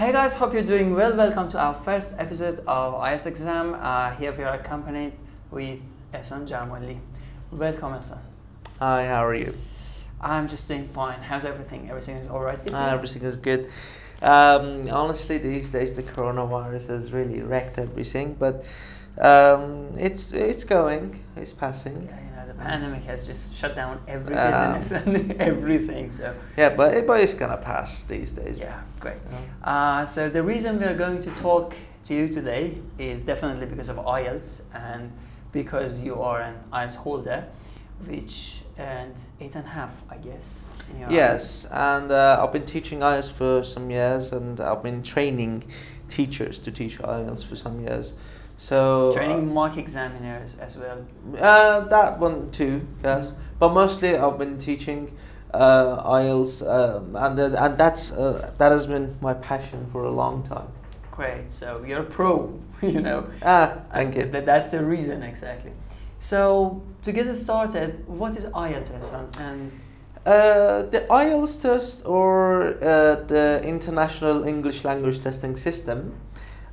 Hey guys, hope you're doing well. Welcome to our first episode of IELTS exam. Uh, here we are accompanied with Ehsan Jamali. Welcome, Ehsan. Hi, how are you? I'm just doing fine. How's everything? Everything is all right? Uh, everything is good. Um, honestly, these days the coronavirus has really wrecked everything, but um, it's it's going, it's passing. yeah, know, the pandemic has just shut down every Um, business and everything. So, Yeah, but, it- but it's gonna pass these days. yeah, great. know. Uh, so the reason we are going to talk to you today is definitely because of IELTS and because you are an IELTS holder, which and eight and a half, I guess. In your Yes, and uh, I've been teaching IELTS for some years, and I've been training teachers to teach IELTS for some years. So training mock examiners as well. Uh, that one too, yes. But mostly I've been teaching uh, IELTS, um, and th- and that's uh, that has been my passion for a long time. Great. So you're a pro, you know. Ah, thank you. That, that's the reason exactly. So to get us started, what is IELTS, Ehsan? And Uh, the IELTS test or uh, the International English Language Testing System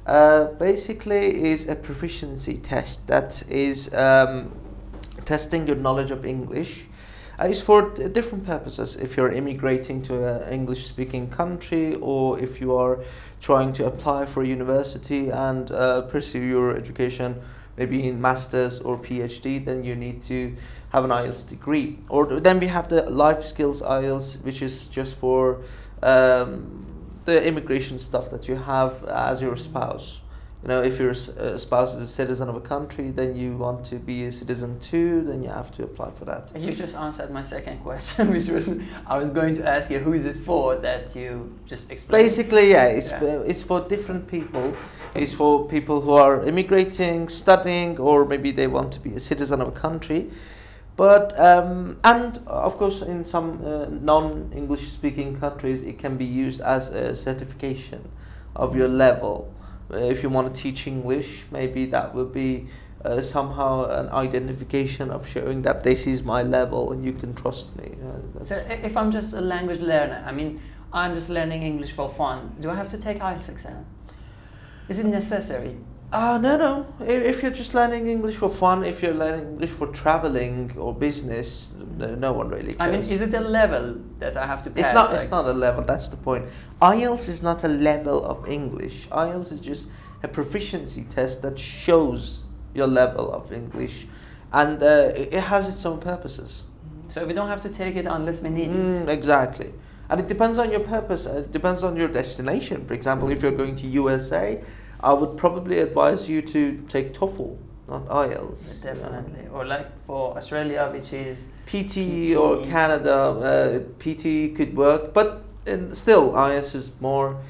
uh, basically is a proficiency test that is um, testing your knowledge of English. Uh, it's for different purposes. If you're immigrating to an English speaking country or if you are trying to apply for university and uh, pursue your education maybe in masters or PhD, then you need to have an IELTS degree. Or then we have the life skills IELTS, which is just for um, the immigration stuff that you have as your spouse. You know, if your uh, spouse is a citizen of a country, then you want to be a citizen too, then you have to apply for that. you just answered my second question, which was I was going to ask you who is it for that you just explained. Basically, yeah, it's, Yeah. it's for different people. It's for people who are immigrating, studying, or maybe they want to be a citizen of a country. But um, and uh, of course, in some uh, non-English speaking countries, it can be used as a certification of your level. Uh, if you want to teach English, maybe that would be uh, somehow an identification of showing that this is my level and you can trust me. Uh, So if I'm just a language learner, I mean, I'm just learning English for fun. Do I have to take IELTS exam? Is it necessary? Ah, no, no. If you're just learning English for fun, if you're learning English for traveling or business, no, one really cares. I mean, is it a level that I have to pass? it's not. like- It's not a level. That's the point. IELTS is not a level of English. IELTS is just a proficiency test that shows your level of English, and uh, it it has its own purposes. So we don't have to take it unless we need Mm, it. exactly. And it depends on your purpose. uh, It depends on your destination. For example, if you're going to USA, I would probably advise you to take TOEFL, not IELTS. Definitely. Or like for Australia, which is PT, PT. or Canada, uh, PT could work, but still, IELTS is more.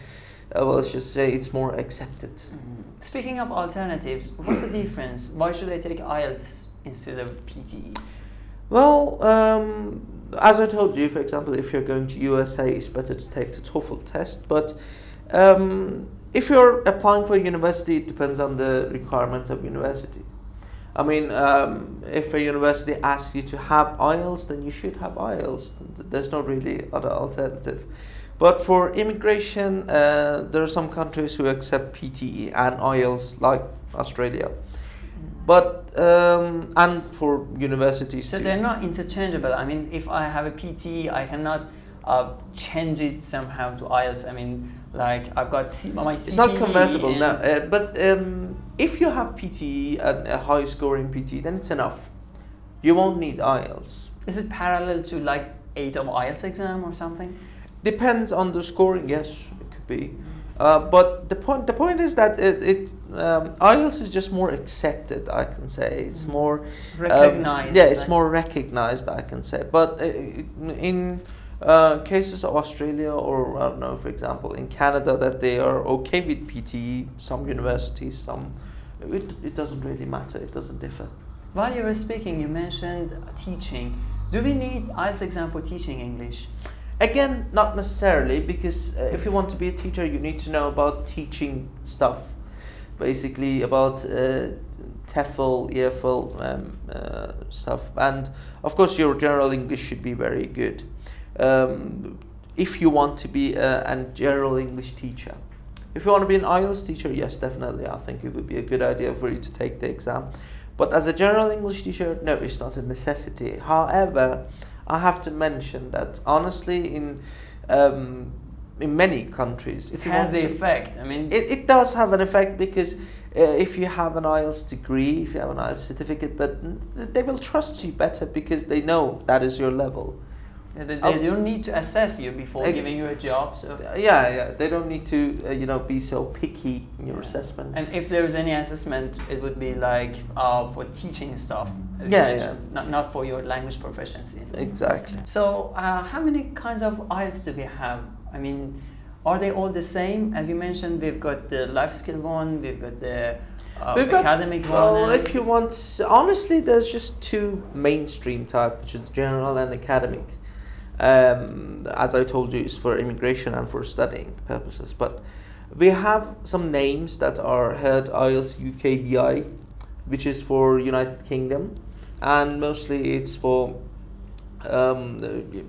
Uh, well, let's just say it's more accepted. Mm. Speaking of alternatives, what's the difference? Why should I take IELTS instead of? PTE? Well, um, as I told you, for example, if you're going to USA, it's better to take the TOEFL test. But um, if you're applying for a university, it depends on the requirements of university. I mean, um, if a university asks you to have IELTS, then you should have IELTS. There's no really other alternative. But for immigration, uh, there are some countries who accept PTE and IELTS, like Australia. But um, and for universities So too. they're not interchangeable. I mean, if I have a PTE, I cannot uh, change it somehow to IELTS. I mean, like I've got C- my CPE. It's not convertible, and- no. Uh, but um, if you have PTE and a high scoring PTE, then it's enough. You won't need IELTS. Is it parallel to like eight of IELTS exam or something? Depends on the scoring. Yes, it could be. Uh, but the point the point is that it, it um, IELTS is just more accepted. I can say it's Mhm. more um, Recognized. yeah, it's more recognized. I can say, but uh, in uh, cases of Australia or I don't know, for example, in Canada, that they are okay with PTE. Some universities, some it, it doesn't really matter. It doesn't differ. While you were speaking, you mentioned teaching. Do we need IELTS exam for teaching English? Again, not necessarily, because uh, if you want to be a teacher, you need to know about teaching stuff, basically about uh, TEFL, EFL um, uh, stuff, and of course your general English should be very good. Um, if you want to be a, a general English teacher, If you want to be an IELTS teacher, yes, definitely. I think it would be a good idea for you to take the exam. But as a general English teacher, no, it's not a necessity. However, I have to mention that honestly, in um, in many countries, it has the to, effect. I mean, it, it does have an effect because uh, if you have an IELTS degree, if you have an IELTS certificate, but they will trust you better because they know that is your level. Yeah, they, they don't need to assess you before ex- giving you a job. So yeah, yeah, they don't need to, uh, you know, be so picky in your yeah. assessment. And if there's any assessment, it would be like uh, for teaching stuff. yeah, yeah. Not, not for your language proficiency. Exactly. So uh, how many kinds of IELTS do we have? I mean, are they all the same? As you mentioned, we've got the life skill one, we've got the uh, We've got, academic one. Well, if you want, honestly, there's just two mainstream type, which is general and academic um, as I told you, is for immigration and for studying purposes. But we have some names that are heard IELTS UKVI, which is for United Kingdom, and mostly it's for um,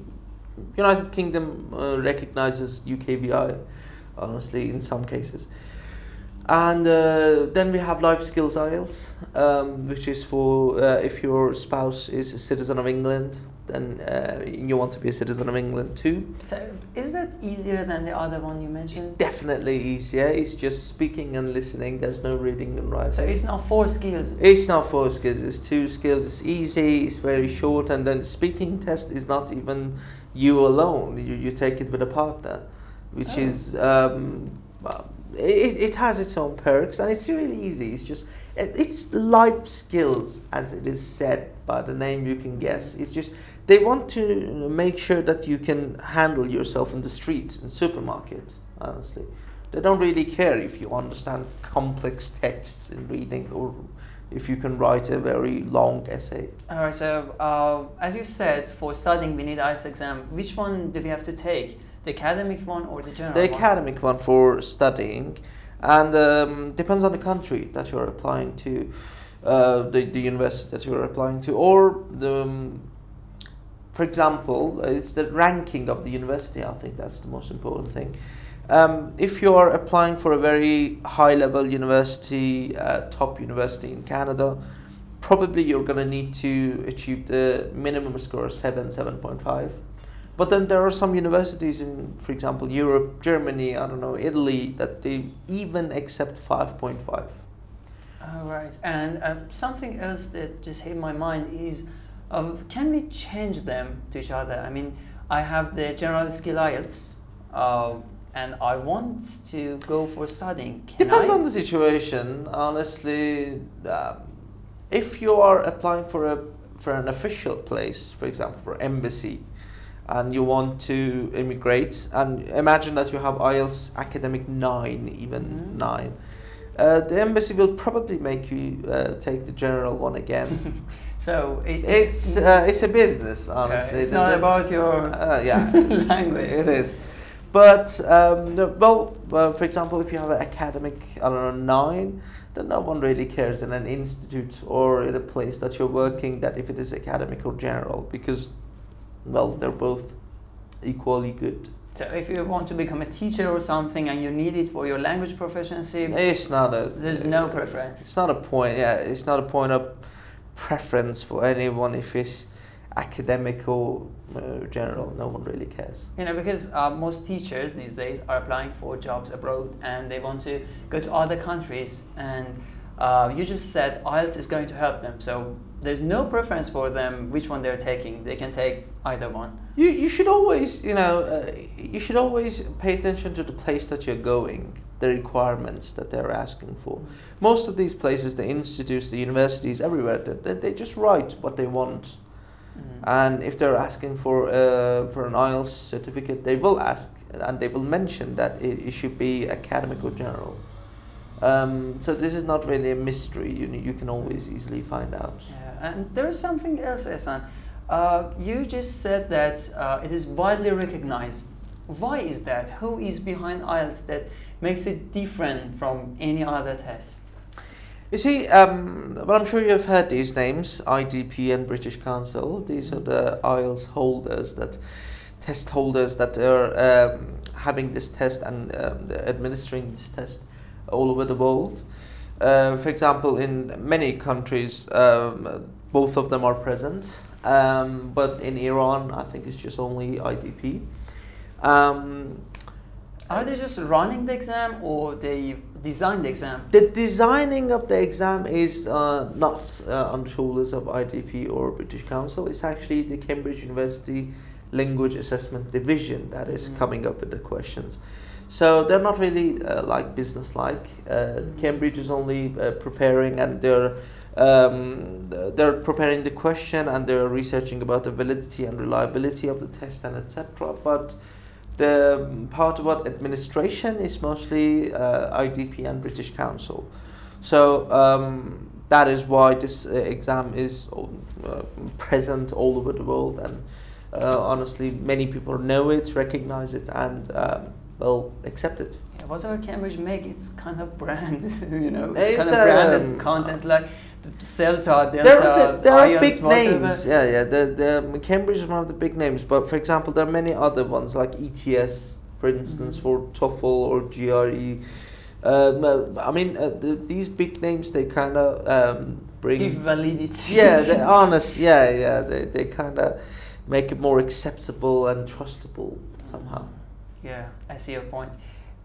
United Kingdom uh, recognizes UKVI, honestly, in some cases. And uh, then we have life skills IELTS, um, which is for uh, if your spouse is a citizen of England then uh, you want to be a citizen of England too. So is that easier than the other one you mentioned? It's definitely easier. It's just speaking and listening. There's no reading and writing. So it's not four skills. It's not four skills. It's two skills. It's easy. It's very short, and then the speaking test is not even you alone. You you take it with a partner, which oh. is um, it, it has its own perks, and it's really easy. It's just it's life skills, as it is said by the name you can guess. It's just they want to make sure that you can handle yourself in the street, in supermarket. Honestly, they don't really care if you understand complex texts in reading or if you can write a very long essay. All right. So, uh, as you said, for studying, we need IELTS exam. Which one do we have to take? The academic one or the general? The academic one for studying and um, depends on the country that you're applying to, uh, the, the university that you're applying to, or the, um, for example, it's the ranking of the university. I think that's the most important thing. Um, if you are applying for a very high level university, uh, top university in Canada, probably you're going to need to achieve the minimum score of 7, 7.5 but then there are some universities in, for example, Europe, Germany, I don't know, Italy, that they even accept 5.5. All right. And uh, something else that just hit my mind is uh, can we change them to each other? I mean, I have the general skill IELTS. Uh, and I want to go for studying. Can Depends I? on the situation. Honestly, um, if you are applying for a for an official place, for example, for embassy, and you want to immigrate and imagine that you have IELTS academic 9 even mm-hmm. 9 uh, the embassy will probably make you uh, take the general one again. So it, it's it's, uh, it's a business honestly. it's not about your uh, yeah. language. It is. But um, no, well uh, for example if you have an academic I don't know 9 then no one really cares in an institute or in a place that you're working that if it is academic or general because well, they're both equally good. So if you want to become a teacher or something and you need it for your language proficiency, it's not a. There's no preference. It's not a point. Yeah, it's not a point of preference for anyone if it's academic or uh, general. No one really cares. You know, because uh, most teachers these days are applying for jobs abroad and they want to go to other countries and uh, you just said IELTS is going to help them. So there's no preference for them which one they're taking. They can take either one. You, you should always, you know, uh, you should always pay attention to the place that you're going, the requirements that they're asking for. Most of these places, the institutes, the universities, everywhere, they, they just write what they want. Mm-hmm. And if they're asking for uh, for an IELTS certificate, they will ask and they will mention that it, it should be academic or general. Um, so this is not really a mystery. You you can always easily find out. Yeah, and there is something else, Ehsan. Uh, you just said that uh, it is widely recognized. Why is that? Who is behind IELTS that makes it different from any other test? You see, um, well, I'm sure you've heard these names, IDP and British Council. These are the IELTS holders that test holders that are um, having this test and um, administering this test all over the world. Uh, for example, in many countries, um, both of them are present, um, but in Iran, I think it's just only IDP. Um, are they just running the exam or they design the exam? The designing of the exam is uh, not uh, on the shoulders of IDP or British Council. It's actually the Cambridge University Language Assessment Division that is mm. coming up with the questions. So they're not really uh, like business like. Uh, Cambridge is only uh, preparing and they're um, they're preparing the question and they're researching about the validity and reliability of the test and etc. But the part about administration is mostly uh, IDP and British Council. So um, that is why this uh, exam is uh, present all over the world and honestly many people know it, recognize it and um, well accept it. Yeah, whatever Cambridge make, it's kind of brand, you know, it's, it's kind of branded um, content like Celta, Delta, there, there, there are big whatever. names. Yeah, yeah. The, the Cambridge is one of the big names, but for example, there are many other ones like ETS, for instance, mm-hmm. for TOEFL or GRE. Um, I mean, uh, the, these big names they kind of um, bring give validity. Yeah, they're honest. Yeah, yeah. They they kind of make it more acceptable and trustable somehow. Yeah, I see your point.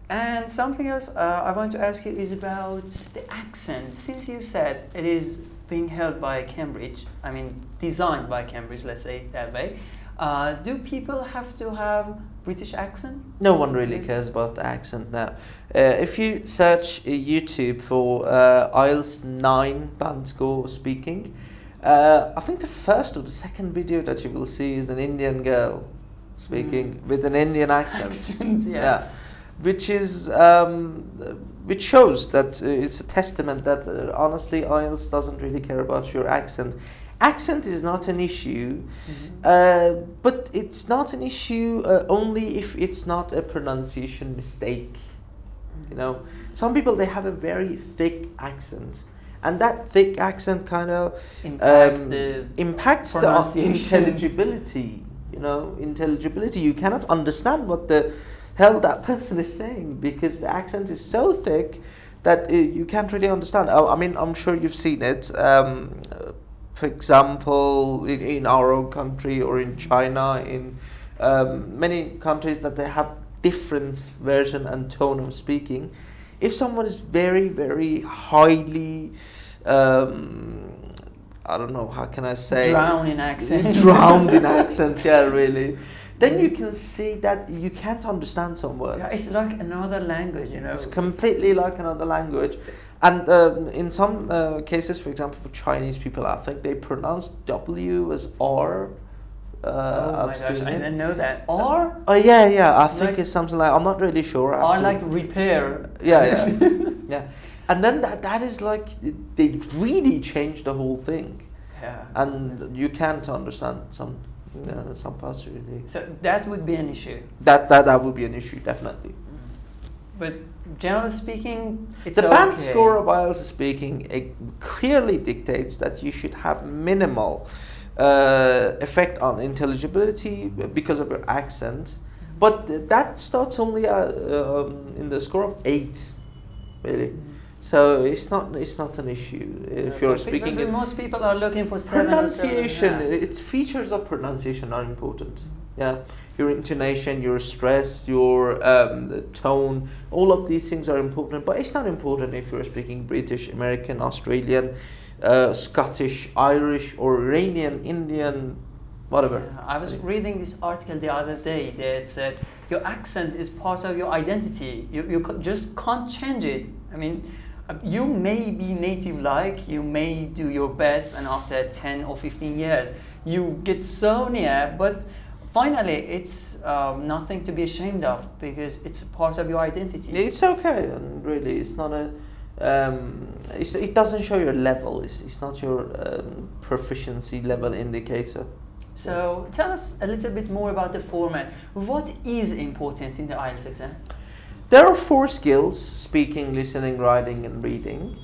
And something else uh, I want to ask you is about the accent. Since you said it is being held by Cambridge, I mean designed by Cambridge, let's say that way. Uh, do people have to have British accent? No one really cares about the accent now. Uh, if you search uh, YouTube for uh, IELTS 9 band score speaking, uh, I think the first or the second video that you will see is an Indian girl speaking mm. with an Indian accent. Accents, yeah. yeah which is um, which shows that uh, it's a testament that uh, honestly IELTS doesn't really care about your accent. Accent is not an issue, mm-hmm. uh, but it's not an issue uh, only if it's not a pronunciation mistake. Mm-hmm. You know, some people they have a very thick accent, and that thick accent kind of Impact um, the impacts the intelligibility. You know, intelligibility. You cannot understand what the hell that person is saying because the accent is so thick that uh, you can't really understand. I, I, mean, I'm sure you've seen it. Um, for example, in, in, our own country or in China, in um, many countries that they have different version and tone of speaking. If someone is very, very highly um, I don't know how can I say drowned in accent. drowned in accent, yeah, really then you can see that you can't understand some words. Yeah, it's like another language, you know. It's completely like another language. And um, in some uh, cases, for example, for Chinese people, I think they pronounce W as R. Uh, oh I've my gosh, I didn't know that. R? Oh yeah, yeah. I think like, it's something like I'm not really sure. R like repair. Yeah, yeah, yeah. And then that that is like they really changed the whole thing. Yeah. And you can't understand some uh, some parts really. So that would be an issue. That that that would be an issue definitely. But generally speaking, it's the okay. band score of IELTS speaking it clearly dictates that you should have minimal uh, effect on intelligibility because of your accent. But that starts only uh, um, in the score of eight, really. Mm. So it's not it's not an issue if you're speaking. But most people are looking for pronunciation. Seven, yeah. Its features of pronunciation are important. Yeah, your intonation, your stress, your um, the tone, all of these things are important. But it's not important if you're speaking British, American, Australian, uh, Scottish, Irish, or Iranian, Indian, whatever. Yeah, I was reading this article the other day that said your accent is part of your identity. You you just can't change it. I mean you may be native like, you may do your best, and after 10 or 15 years, you get so near, but finally, it's um, nothing to be ashamed of because it's part of your identity. It's okay, and really, it's not a. Um, it's, it doesn't show your level. It's, it's not your um, proficiency level indicator. So tell us a little bit more about the format. What is important in the IELTS exam? There are four skills speaking, listening, writing, and reading.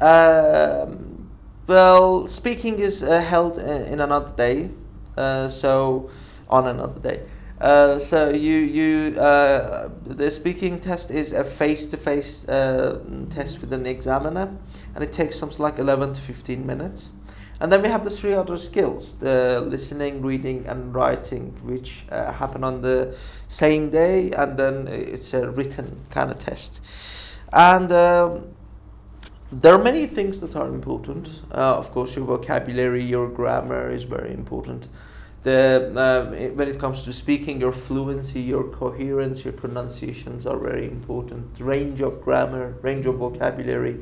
Um, well, speaking is uh, held in another day, uh, so on another day. Uh, so you you uh, the speaking test is a face-to-face uh, test with an examiner, and it takes something like eleven to fifteen minutes. And then we have the three other skills: the listening, reading, and writing, which uh, happen on the same day, and then it's a written kind of test. And um, there are many things that are important. Uh, of course, your vocabulary, your grammar is very important the uh, when it comes to speaking, your fluency, your coherence, your pronunciations are very important. Range of grammar, range of vocabulary.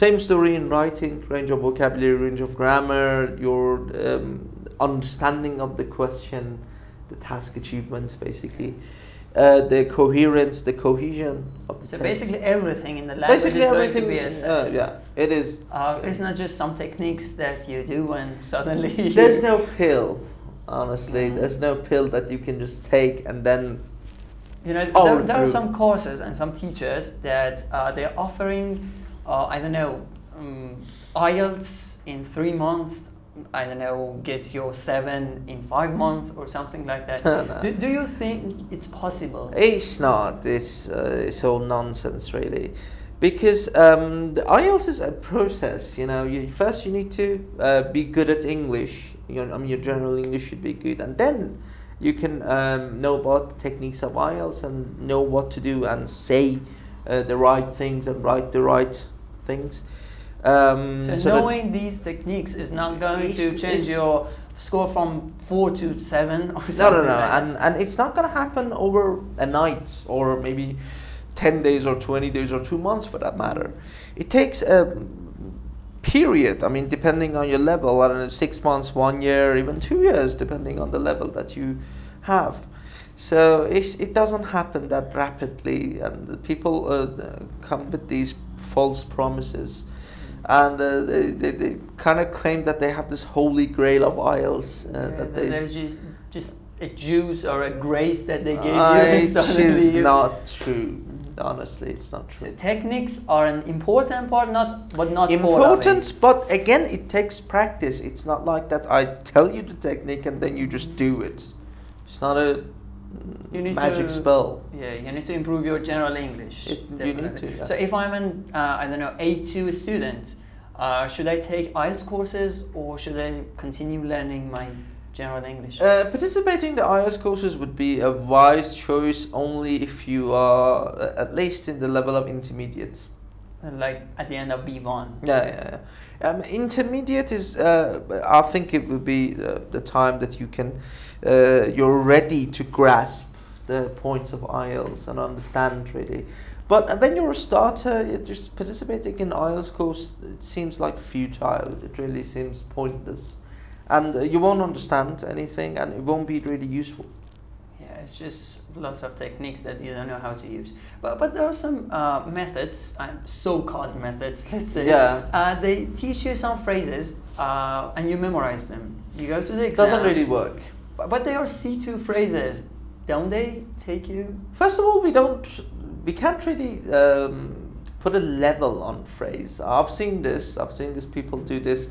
Same story in writing, range of vocabulary, range of grammar, your um, understanding of the question, the task achievements, basically. Uh, the coherence, the cohesion of the so text. basically everything in the language Basically is going everything, to be uh, yeah, it is. Uh, it's not just some techniques that you do and suddenly There's no pill, honestly. Mm. There's no pill that you can just take and then You know, there, there are some courses and some teachers that uh, they're offering, uh, I don't know, um, IELTS in three months. I don't know, get your seven in five months or something like that. No. do, do you think it's possible? It's not. It's uh, it's all nonsense, really, because um, the IELTS is a process. You know, you first you need to uh, be good at English. You know, I mean, your general English should be good, and then you can um, know about the techniques of IELTS and know what to do and say uh, the right things and write the right things. Um, So, so knowing these techniques is not going to change your score from four to seven or No, something. no, no, like and and it's not gonna happen over a night or maybe ten days or twenty days or two months for that matter. It takes a period. I mean, depending on your level, I don't know, six months, one year, even two years, depending on the level that you have. So it's, it doesn't happen that rapidly, and people uh, come with these false promises. And uh, they, they, they kind of claim that they have this holy grail of IELTS. Uh, Yeah, that they, there's just, just a juice or a grace that they gave Uh, you. and It's suddenly just you- not true. Honestly, it's not So true. techniques are an important part, not but not it. Important, but again, it takes practice. It's not like that. I tell you the technique and then you just do it. It's not a magic to- spell. Yeah, you need to improve your general English. It- you need to, yeah. So if I'm an uh, I don't know A2 student, uh, should I take IELTS courses or should I continue learning my general English? Uh, participating in the IELTS courses would be a wise choice only if you are uh, at least in the level of intermediate. like at the end of B1. Yeah, yeah, yeah. Um, intermediate is, uh, I think it will be uh, the time that you can, uh, you're ready to grasp the points of IELTS and understand really. But when you're a starter, just participating in IELTS course, it seems like futile. It really seems pointless. And uh, you won't understand anything and it won't be really useful. Yeah, it's just lots of techniques that you don't know how to use. But but there are some uh, methods, uh, so-called methods, let's say. Yeah. Uh, they teach you some phrases uh, and you memorize them. You go to the It exam. doesn't really work. But, they are C2 phrases. Don't they take you? First of all, we don't, we can't really um, put a level on phrase. I've seen this. I've seen these people do this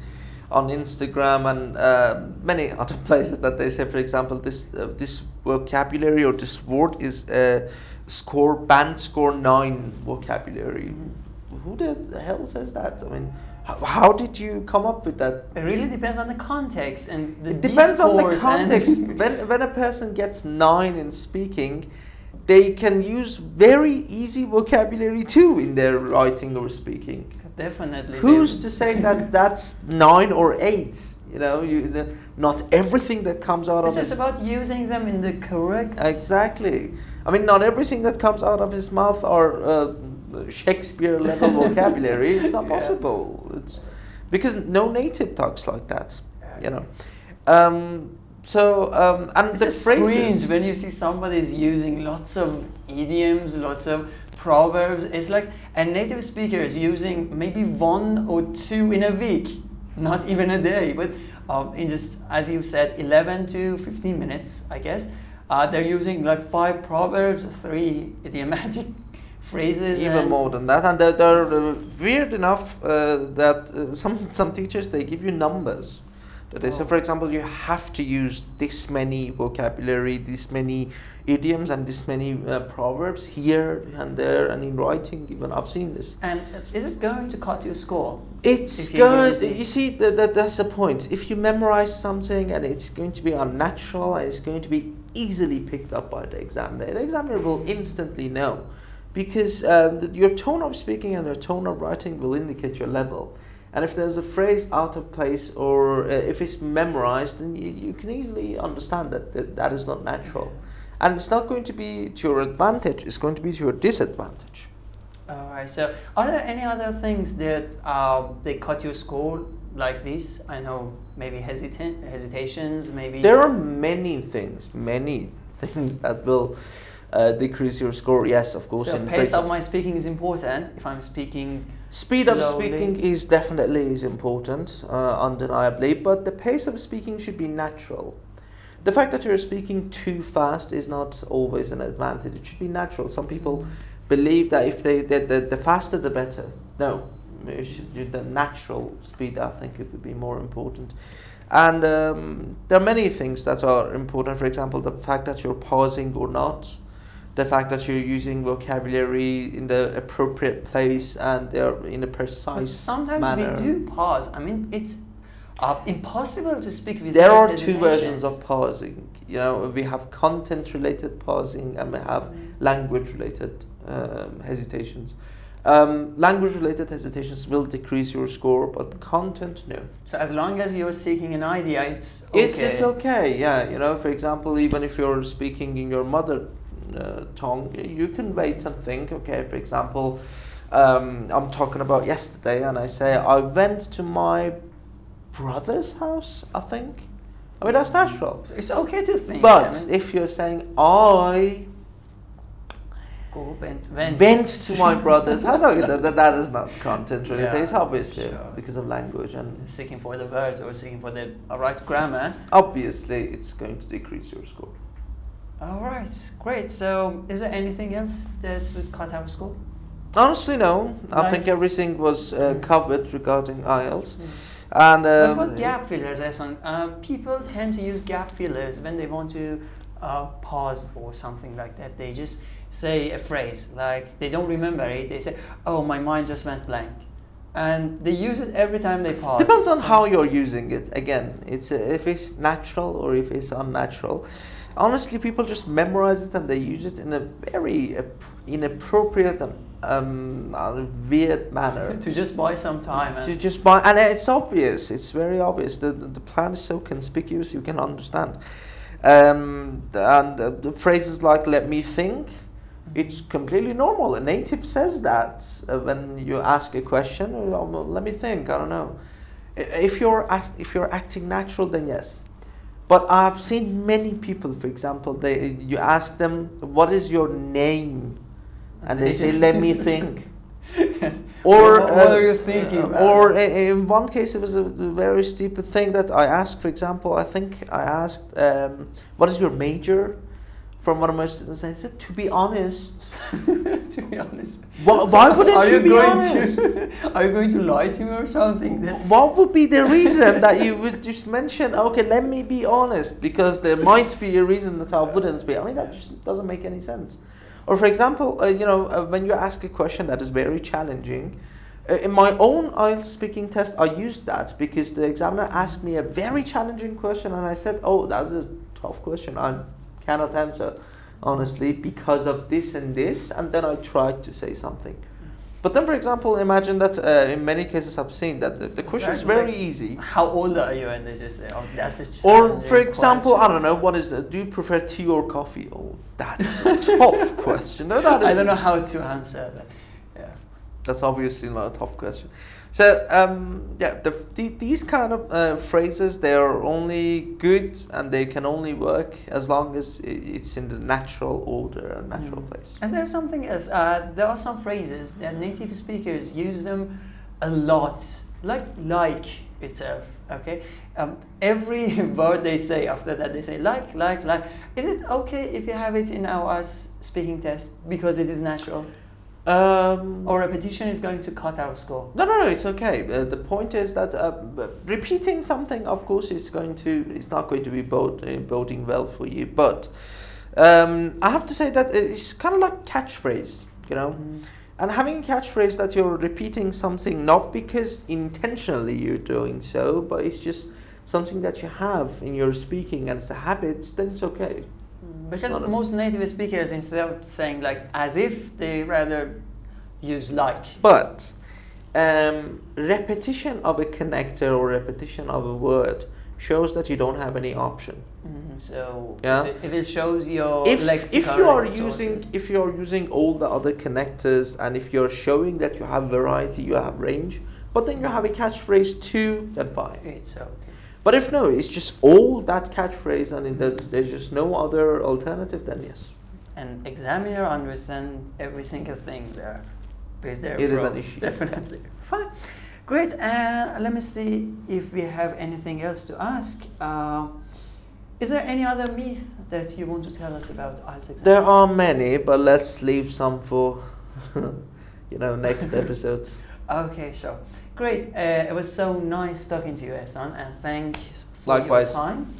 on Instagram and uh, many other places that they say, for example, this uh, this vocabulary or this word is uh, score band score nine vocabulary. Who the hell says that? I mean, how, did you come up with that? It really depends on the context and the It depends on the context. when when a person gets nine in speaking, they can use very easy vocabulary too in their writing or speaking. Definitely. Who's to say that that's nine or eight? You know, you the, not everything that comes out of his mouth. It's of just about using them in the correct. exactly. I mean, not everything that comes out of his mouth are uh, Shakespeare level vocabulary. It's not Yeah. possible. It's because no native talks like that. You know. Um, so um, and It's the just phrases. when you see somebody is using lots of idioms, lots of proverbs. It's like a native speaker is using maybe one or two in a week, not even a day, but um, in just as you said, 11 to 15 minutes, I guess. Uh, they're using like five proverbs, three idiomatic phrases, even more than that, and they're, they're uh, weird enough uh, that uh, some some teachers they give you numbers. That they say, Oh. for example, you have to use this many vocabulary, this many idioms, and this many uh, proverbs here and there, and in writing. Even I've seen this. And uh, is it going to cut your score? It's good. You see, that, that that's the point. If you memorize something and it's going to be unnatural and it's going to be easily picked up by the examiner, the examiner will instantly know, because um, your tone of speaking and your tone of writing will indicate your level. And if there's a phrase out of place or uh, if it's memorized, then you, you can easily understand that, that that is not natural. And it's not going to be to your advantage, it's going to be to your disadvantage. All right. So, are there any other things that uh, they cut your score like this? I know maybe hesitant hesitations, maybe. There are many things, many things that will uh, decrease your score. Yes, of course. so pace of my speaking is important. If I'm speaking, speed of speaking is definitely is important, uh, undeniably. But the pace of speaking should be natural. The fact that you're speaking too fast is not always an advantage. It should be natural. Some people believe that if they the, the, the faster the better. No, you should do the natural speed. I think it would be more important. And um, there are many things that are important. For example, the fact that you're pausing or not, the fact that you're using vocabulary in the appropriate place and they're in a but precise. sometimes manner. we do pause. I mean, it's uh, impossible to speak with. There are two versions of pausing. You know, we have content-related pausing and we have language-related um, hesitations. Um, language-related hesitations will decrease your score, but content, no. So as long as you're seeking an idea, it's okay. It's, it's okay, yeah. You know, for example, even if you're speaking in your mother uh, tongue, you can wait and think, okay, for example, um, I'm talking about yesterday and I say, I went to my brother's house, I think. I mean, that's natural. It's okay to think. But I mean, if you're saying, I go went, went. went to my brother's house, okay, that, that, that is not content related. Yeah, it's obviously sure. because of language and seeking for the words or seeking for the right grammar. obviously it's going to decrease your score. All right, great. So, is there anything else that would cut our school? Honestly, no. I Like- think everything was uh, Mm. covered regarding IELTS. And What um, about gap fillers, Ehsan? Uh, people tend to use gap fillers when they want to uh, pause or something like that. They just say a phrase, like they don't remember it. They say, "Oh, my mind just went blank," and they use it every time they pause. depends on So- how you're using it. Again, it's uh, if it's natural or if it's unnatural. Honestly, people just memorize it and they use it in a very inappropriate and um, uh, weird manner. to just buy some time. to And just buy and it's obvious it's very obvious. The, the the plan is so conspicuous you can understand. Um, and uh, the phrases like let me think it's completely normal. A native says that uh, when you ask a question uh, well, let me think i don't know. If you're ask, if you're acting natural then yes but i've seen many people for example they you ask them what is your name and they say let me think or what, what uh, are you thinking? uh, or in one case, it was a very stupid thing that I asked. For example, I think I asked, um, "What is your major?" From one of my students, I said, "To be honest, to be honest, why, why wouldn't are you, you be going honest? to are you going to lie to me or something? Then What would be the reason that you would just mention? Okay, let me be honest, because there might be a reason that I wouldn't be. I mean, that just doesn't make any sense. Or for example, uh, you know, uh, when you ask a question that is very challenging, uh, in my own IELTS speaking test, I used that because the examiner asked me a very challenging question, and I said, "Oh, that's a tough question. I cannot answer, honestly, because of this and this." And then I tried to say something. But then, for example, imagine that uh, in many cases I've seen that the, the question is very Exactly. easy. how old are you? And they just say, "Oh, that's a." Or, for example, I don't know, what is the, do you prefer tea or coffee? Oh, that is a tough question. No, that is I don't know how to answer that. Yeah. That's obviously not a tough question. So, um, yeah, the, the, these kind of uh, phrases, they are only good and they can only work as long as it's in the natural order and natural Mm. place. And there's something else. Uh, there are some phrases that native speakers use them a lot, like like itself. Okay. Um, every word they say after that, they say like, like, like. Is it okay if you have it in our speaking test because it is natural? Um, Or repetition is going to cut our score. No, no, no. It's okay. Uh, the point is that uh, repeating something, of course, is going to. It's not going to be bod- uh, boding well for you. But um, I have to say that it's kind of like catchphrase, you know. Mm. And having a catchphrase that you're repeating something not because intentionally you're doing so, but it's just something that you have in your speaking as a habit, then it's okay. Because most native speakers, instead of saying like as if, they rather use like. But um, repetition of a connector or repetition of a word shows that you don't have any option. Mhm. So Yeah. if, it, if it shows your if if you are resources- using if you are using all the other connectors and if you're showing that you have variety you have range but then you have a catchphrase too then fine it's okay. But if no it's just all that catchphrase and there's, there's just no other alternative then yes And examiner understand every single thing there. Because they're It is an issue. Definitely. Fine. Great. Uh, let me see if we have anything else to ask. Uh, is there any other myth that you want to tell us about IELTS exam? there are many but let's leave some for you know next episodes Okay, sure. Great. Uh, it was so nice talking to you, Ehsan, and thanks for Likewise. your time.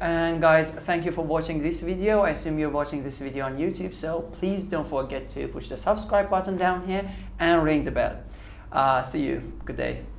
And guys, thank you for watching this video. I assume you're watching this video on YouTube, so please don't forget to push the subscribe button down here and ring the bell. Uh, see you. Good day.